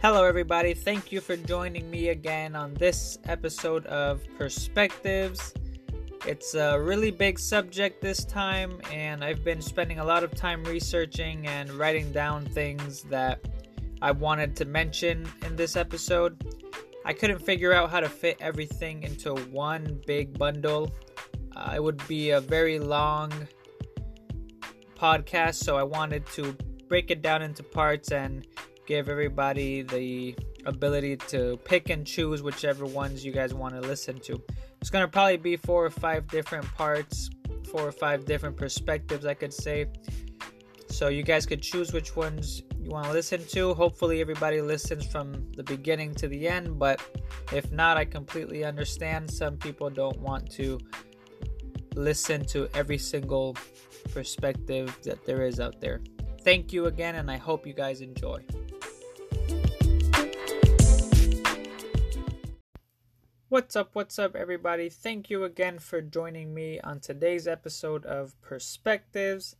Hello, everybody. Thank you for joining me again on this episode of Perspectives. It's a really big subject this time, and I've been spending a lot of time researching and writing down things that I wanted to mention in this episode. I couldn't figure out how to fit everything into one big bundle. Uh, it would be a very long podcast, so I wanted to break it down into parts and give everybody the ability to pick and choose whichever ones you guys want to listen to. It's going to probably be four or five different parts, four or five different perspectives, I could say. So you guys could choose which ones you want to listen to. Hopefully, everybody listens from the beginning to the end, but if not, I completely understand. Some people don't want to listen to every single perspective that there is out there. Thank you again, and I hope you guys enjoy. What's up, what's up, everybody? Thank you again for joining me on today's episode of Perspectives.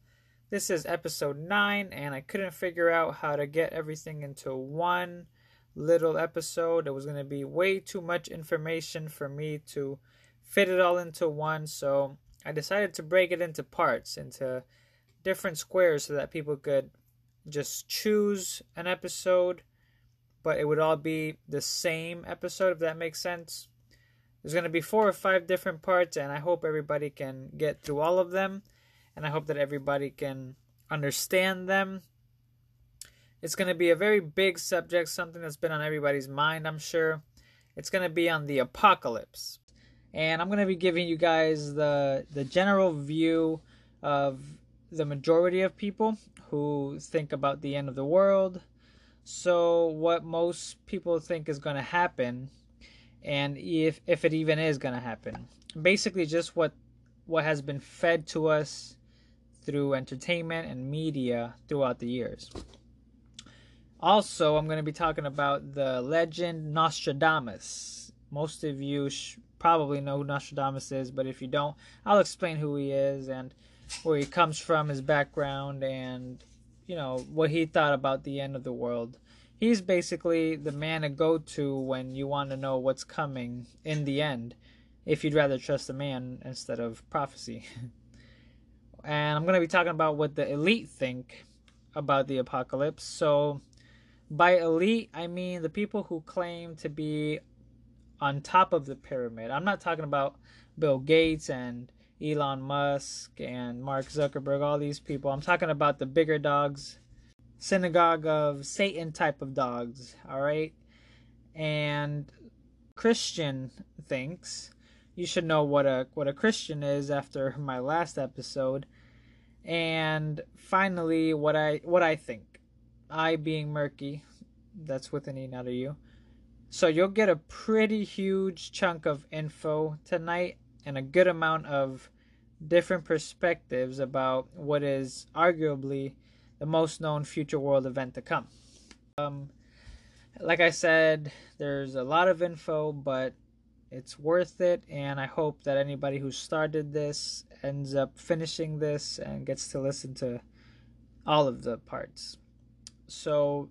This is episode 9, and I couldn't figure out how to get everything into one little episode. It was going to be way too much information for me to fit it all into one, so I decided to break it into parts, into different squares, so that people could just choose an episode, but it would all be the same episode, if that makes sense. There's going to be four or five different parts, and I hope everybody can get through all of them, and I hope that everybody can understand them. It's going to be a very big subject, something that's been on everybody's mind, I'm sure. It's going to be on the apocalypse. And I'm going to be giving you guys the the general view of the majority of people who think about the end of the world. So what most people think is going to happen and if if it even is going to happen. Basically just what what has been fed to us through entertainment and media throughout the years. Also, I'm going to be talking about the legend Nostradamus. Most of you sh- probably know who Nostradamus is, but if you don't, I'll explain who he is and where he comes from, his background, and you know what he thought about the end of the world he's basically the man to go to when you want to know what's coming in the end, if you'd rather trust a man instead of prophecy. and I'm going to be talking about what the elite think about the apocalypse. So, by elite, I mean the people who claim to be on top of the pyramid. I'm not talking about Bill Gates and Elon Musk and Mark Zuckerberg, all these people. I'm talking about the bigger dogs synagogue of Satan type of dogs, all right? And Christian thinks you should know what a what a Christian is after my last episode. And finally what I what I think. I being murky, that's with an E not a U. So you'll get a pretty huge chunk of info tonight and a good amount of different perspectives about what is arguably the most known future world event to come. Um, like I said, there's a lot of info, but it's worth it, and I hope that anybody who started this ends up finishing this and gets to listen to all of the parts. So,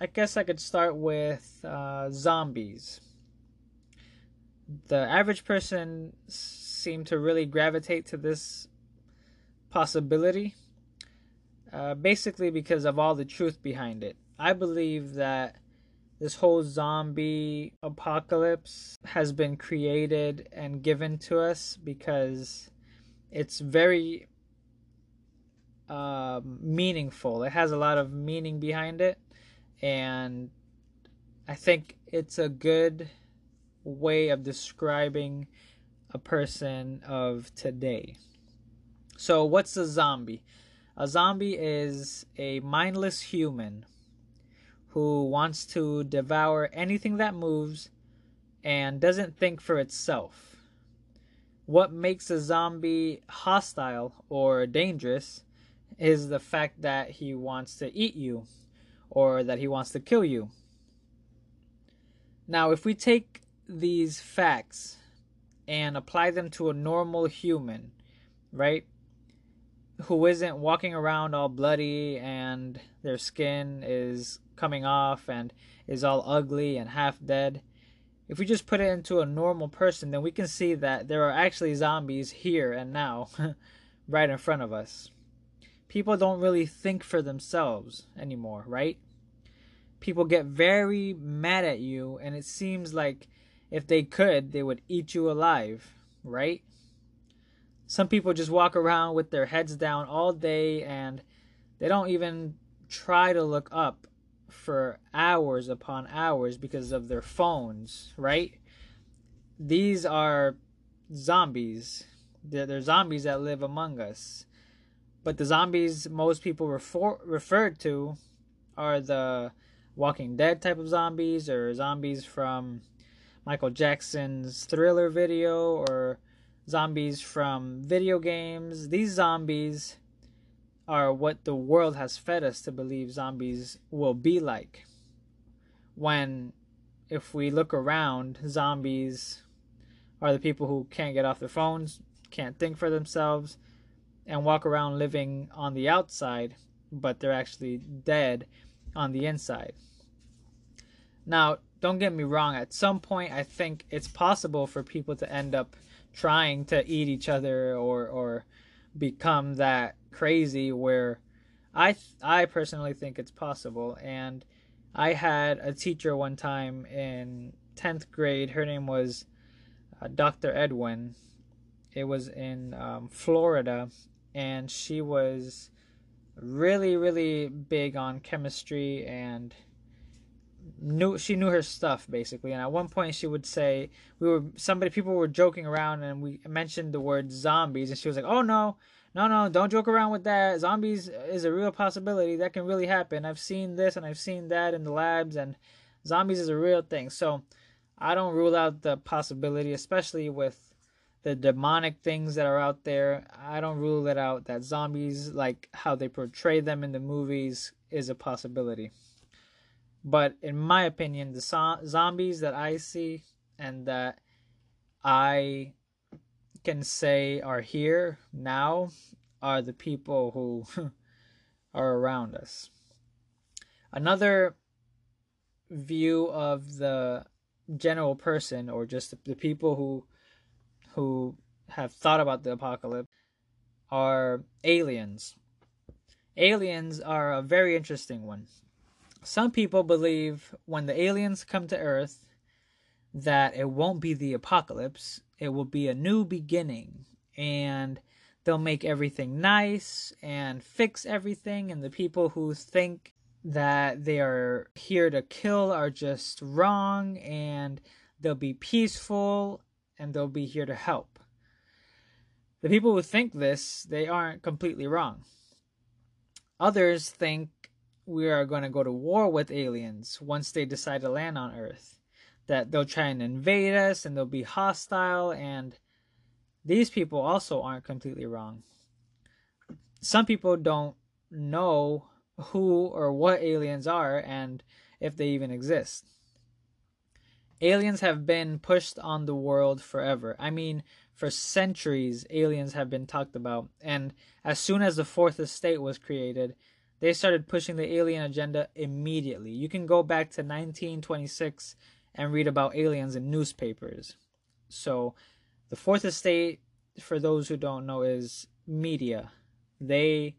I guess I could start with uh, zombies. The average person seemed to really gravitate to this possibility uh, basically because of all the truth behind it. I believe that this whole zombie apocalypse has been created and given to us because it's very uh, meaningful. It has a lot of meaning behind it, and I think it's a good way of describing a person of today. So, what's a zombie? A zombie is a mindless human who wants to devour anything that moves and doesn't think for itself. What makes a zombie hostile or dangerous is the fact that he wants to eat you or that he wants to kill you. Now, if we take these facts and apply them to a normal human, right? Who isn't walking around all bloody and their skin is coming off and is all ugly and half dead. If we just put it into a normal person, then we can see that there are actually zombies here and now, right in front of us. People don't really think for themselves anymore, right? People get very mad at you, and it seems like if they could, they would eat you alive, right? Some people just walk around with their heads down all day and they don't even try to look up for hours upon hours because of their phones, right? These are zombies. They're, they're zombies that live among us. But the zombies most people refer, referred to are the Walking Dead type of zombies or zombies from Michael Jackson's Thriller video or zombies from video games. These zombies are what the world has fed us to believe zombies will be like. When, if we look around, zombies are the people who can't get off their phones, can't think for themselves, and walk around living on the outside, but they're actually dead on the inside. Now, don't get me wrong, at some point, I think it's possible for people to end up trying to eat each other or or become that crazy where I I personally think it's possible. And I had a teacher one time in 10th grade. Her name was uh, Dr. Edwin. It was in um, Florida. And she was really really big on chemistry and knew she knew her stuff basically. And at one point she would say we were somebody people were joking around and we mentioned the word zombies. And she was like oh no no no don't joke around with that. Zombies is a real possibility that can really happen. I've seen this and i've seen that in the labs and zombies is a real thing. So i don't rule out the possibility especially with the demonic things that are out there. I don't rule it out that zombies like how they portray them in the movies is a possibility but in my opinion, the so- zombies that I see and that I can say are here now are the people who are around us. Another view of the general person or just the people who who have thought about the apocalypse are aliens. Aliens are a very interesting one some people believe when the aliens come to Earth that it won't be the apocalypse, it will be a new beginning and they'll make everything nice and fix everything and the people who think that they are here to kill are just wrong and they'll be peaceful and they'll be here to help. The people who think this, they aren't completely wrong. Others think we are going to go to war with aliens once they decide to land on Earth. That they'll try and invade us and they'll be hostile, and these people also aren't completely wrong. Some people don't know who or what aliens are and if they even exist. Aliens have been pushed on the world forever. I mean, for centuries, aliens have been talked about. And as soon as the fourth estate was created, they started pushing the alien agenda immediately. You can go back to 1926 and read about aliens in newspapers. So, the fourth estate, for those who don't know, is media. They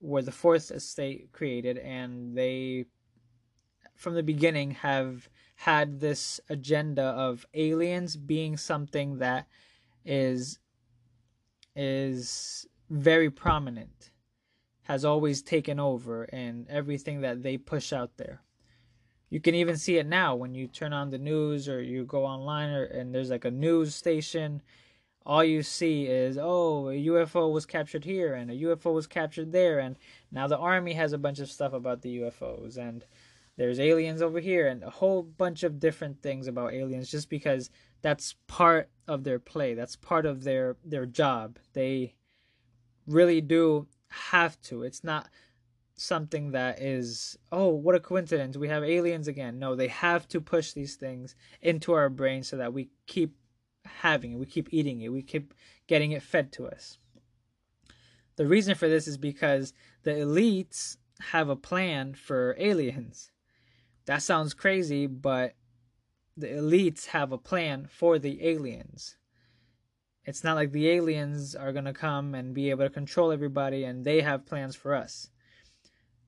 were the fourth estate created, and they, from the beginning, have had this agenda of aliens being something that is is very prominent has always taken over and everything that they push out there. You can even see it now when you turn on the news or you go online or, and there's like a news station. All you see is, oh, a UFO was captured here and a UFO was captured there. And now the army has a bunch of stuff about the UFOs. And there's aliens over here and a whole bunch of different things about aliens just because that's part of their play. That's part of their, their job. They really do have to. It's not something that is, oh, what a coincidence. We have aliens again. No, they have to push these things into our brain so that we keep having it, we keep eating it, we keep getting it fed to us. The reason for this is because the elites have a plan for aliens. That sounds crazy, but the elites have a plan for the aliens. It's not like the aliens are going to come and be able to control everybody and they have plans for us.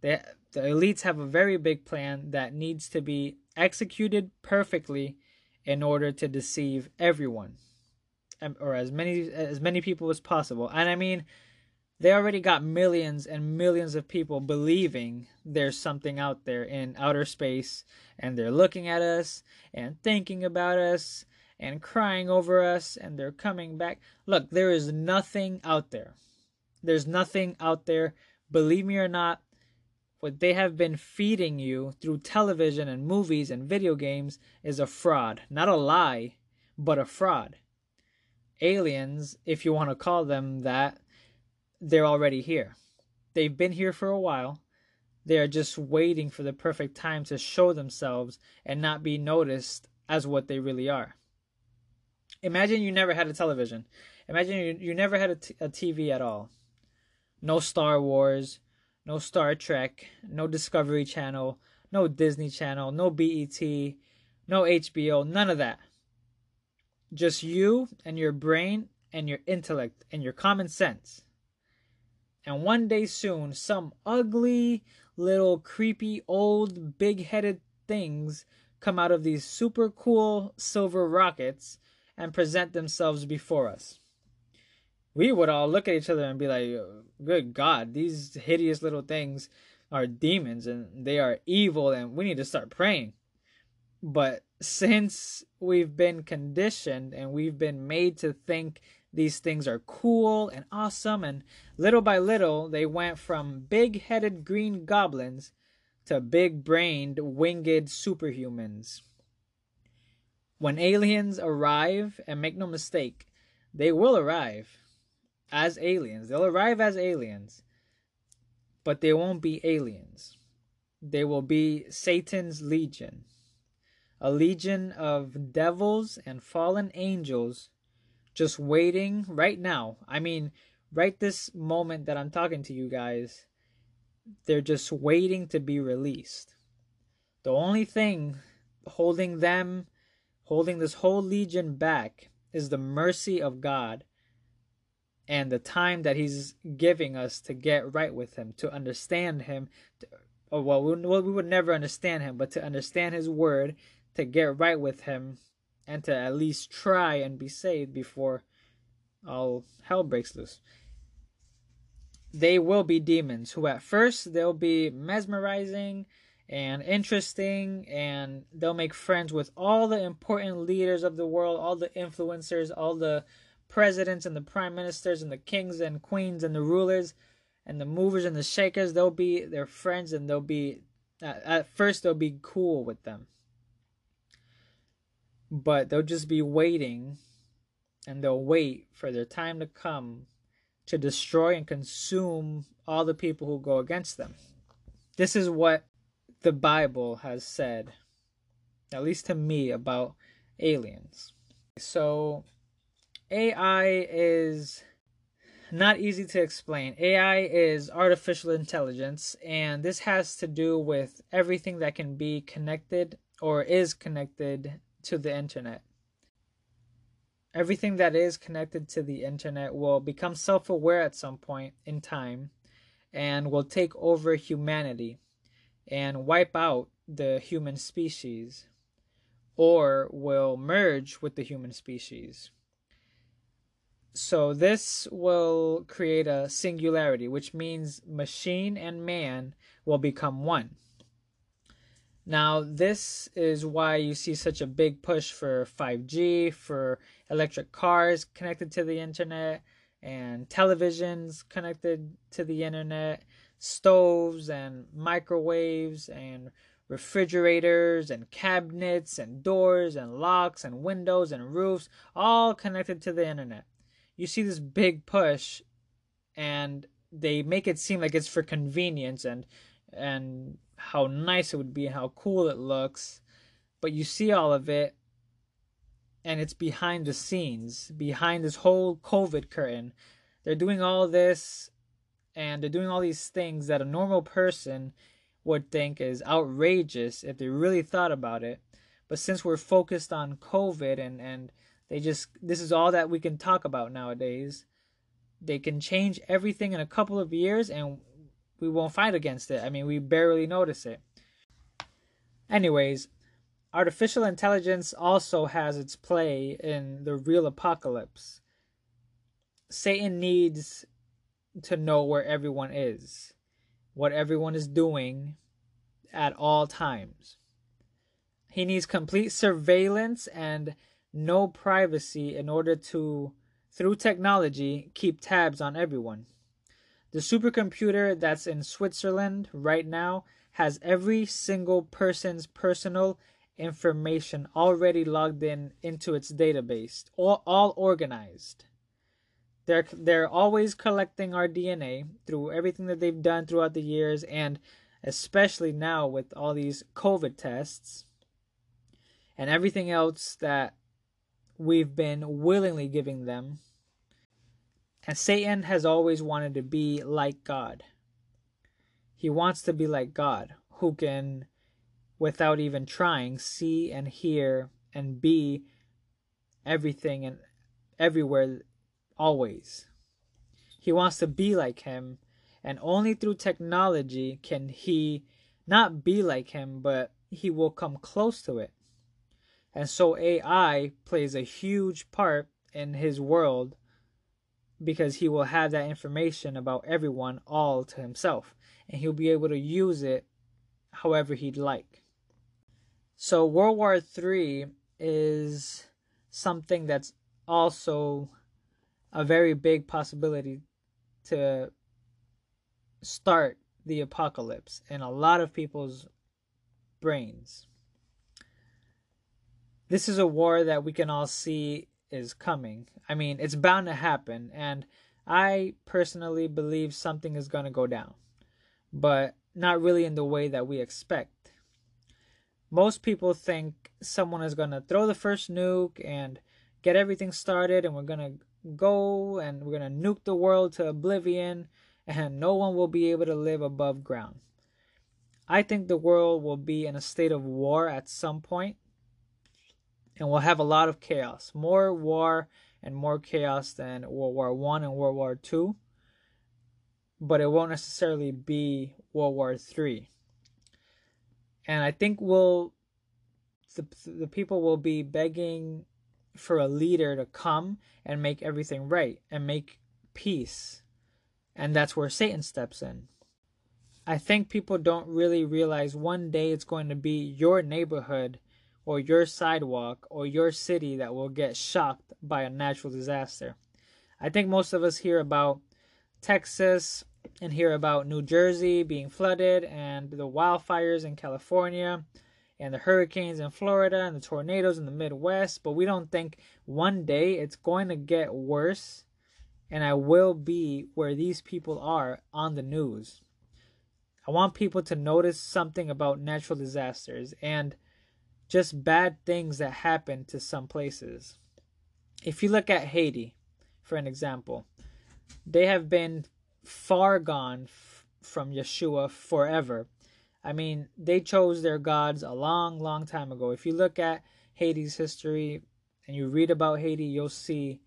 They, the elites have a very big plan that needs to be executed perfectly in order to deceive everyone or as many as many people as possible. And I mean, they already got millions and millions of people believing there's something out there in outer space and they're looking at us and thinking about us and crying over us and they're coming back. Look, there is nothing out there. There's nothing out there. Believe me or not, what they have been feeding you through television and movies and video games is a fraud. Not a lie, but a fraud. Aliens, if you want to call them that, they're already here. They've been here for a while. They are just waiting for the perfect time to show themselves and not be noticed as what they really are. Imagine you never had a television. Imagine you, you never had a, t- a TV at all. No Star Wars, no Star Trek, no Discovery Channel, no Disney Channel, no BET, no HBO, none of that. Just you and your brain and your intellect and your common sense. And one day soon, some ugly, little, creepy, old, big headed things come out of these super cool silver rockets and present themselves before us. We would all look at each other and be like, good God, these hideous little things are demons and they are evil and we need to start praying. But since we've been conditioned and we've been made to think these things are cool and awesome, and little by little, they went from big headed green goblins to big brained winged superhumans. When aliens arrive, and make no mistake, they will arrive as aliens. They'll arrive as aliens, but they won't be aliens. They will be Satan's legion, a legion of devils and fallen angels just waiting right now. I mean, right this moment that I'm talking to you guys, they're just waiting to be released. The only thing holding them holding this whole legion back is the mercy of God and the time that He's giving us to get right with Him, to understand Him. To, or well, we, well, we would never understand Him, but to understand His Word, to get right with Him, and to at least try and be saved before all hell breaks loose. They will be demons who, at first, they'll be mesmerizing and interesting and they'll make friends with all the important leaders of the world all the influencers all the presidents and the prime ministers and the kings and queens and the rulers and the movers and the shakers. They'll be their friends and they'll be at first they'll be cool with them. But they'll just be waiting and they'll wait for their time to come to destroy and consume all the people who go against them. This is what the Bible has said, at least to me, about aliens. So, AI is not easy to explain. AI is artificial intelligence, and this has to do with everything that can be connected or is connected to the internet. Everything that is connected to the internet will become self aware at some point in time and will take over humanity and wipe out the human species or will merge with the human species. So this will create a singularity, which means machine and man will become one. Now, this is why you see such a big push for 5G, for electric cars connected to the internet, and televisions connected to the internet, stoves and microwaves and refrigerators and cabinets and doors and locks and windows and roofs all connected to the internet. You see this big push and they make it seem like it's for convenience and and how nice it would be and how cool it looks. But you see all of it and it's behind the scenes, behind this whole COVID curtain. They're doing all this and they're doing all these things that a normal person would think is outrageous if they really thought about it. But since we're focused on COVID and, and they just, this is all that we can talk about nowadays, they can change everything in a couple of years and we won't fight against it. I mean, we barely notice it. Anyways, artificial intelligence also has its play in the real apocalypse. Satan needs to know where everyone is, what everyone is doing at all times. He needs complete surveillance and no privacy in order to, through technology, keep tabs on everyone. The supercomputer that's in Switzerland right now has every single person's personal information already logged in into its database, all, all organized. They're they're always collecting our DNA through everything that they've done throughout the years and especially now with all these COVID tests and everything else that we've been willingly giving them. And Satan has always wanted to be like God. He wants to be like God, who can, without even trying, see and hear and be everything and everywhere always. He wants to be like him, and only through technology can he not be like him, but he will come close to it. And so AI plays a huge part in his world because he will have that information about everyone all to himself and he'll be able to use it however he'd like. So World War III is something that's also a very big possibility to start the apocalypse in a lot of people's brains. This is a war that we can all see is coming. I mean, it's bound to happen, and I personally believe something is going to go down, but not really in the way that we expect. Most people think someone is going to throw the first nuke and get everything started, and we're going to go and we're going to nuke the world to oblivion and no one will be able to live above ground. I think the world will be in a state of war at some point and we'll have a lot of chaos. More war and more chaos than World War 1 and World War 2. But it won't necessarily be World War 3. And I think we'll the, the people will be begging for a leader to come and make everything right and make peace. And that's where Satan steps in. I think people don't really realize one day it's going to be your neighborhood or your sidewalk or your city that will get shocked by a natural disaster. I think most of us hear about Texas and hear about New Jersey being flooded and the wildfires in California and the hurricanes in Florida and the tornadoes in the Midwest, but we don't think one day it's going to get worse and I will be where these people are on the news. I want people to notice something about natural disasters and just bad things that happen to some places. If you look at Haiti, for an example, they have been far gone from Yeshua forever I mean, they chose their gods a long, long time ago. If you look at Haiti's history and you read about Haiti, you'll see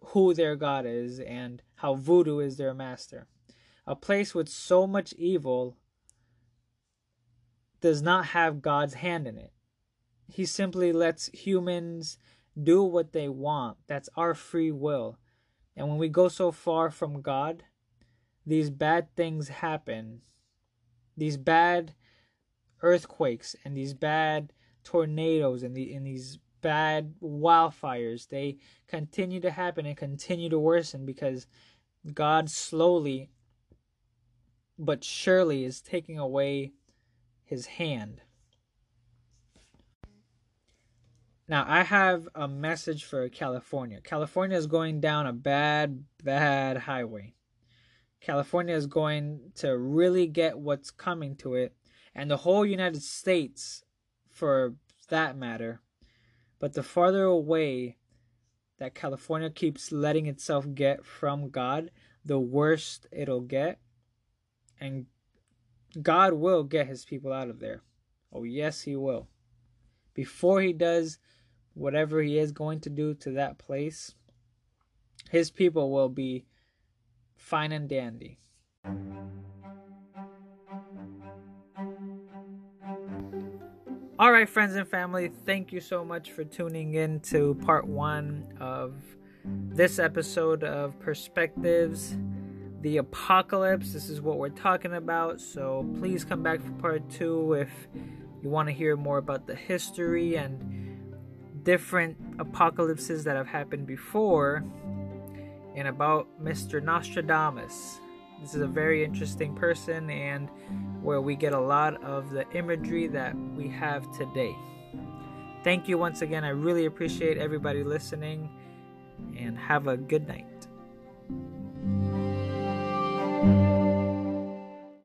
who their god is and how voodoo is their master. A place with so much evil does not have God's hand in it. He simply lets humans do what they want. That's our free will. And when we go so far from God, these bad things happen these bad earthquakes and these bad tornadoes and the and these bad wildfires they continue to happen and continue to worsen because God slowly but surely is taking away his hand. Now, I have a message for California. California is going down a bad, bad highway. California is going to really get what's coming to it, and the whole United States, for that matter. But the farther away that California keeps letting itself get from God, the worst it'll get. And God will get his people out of there. Oh, yes, he will. Before he does whatever he is going to do to that place, his people will be fine and dandy. All right, friends and family, thank you so much for tuning in to part one of this episode of Perspectives, the apocalypse. This is what we're talking about. So please come back for part two if you want to hear more about the history and different apocalypses that have happened before and about Mr. Nostradamus. This is a very interesting person and where we get a lot of the imagery that we have today. Thank you once again. I really appreciate everybody listening and have a good night.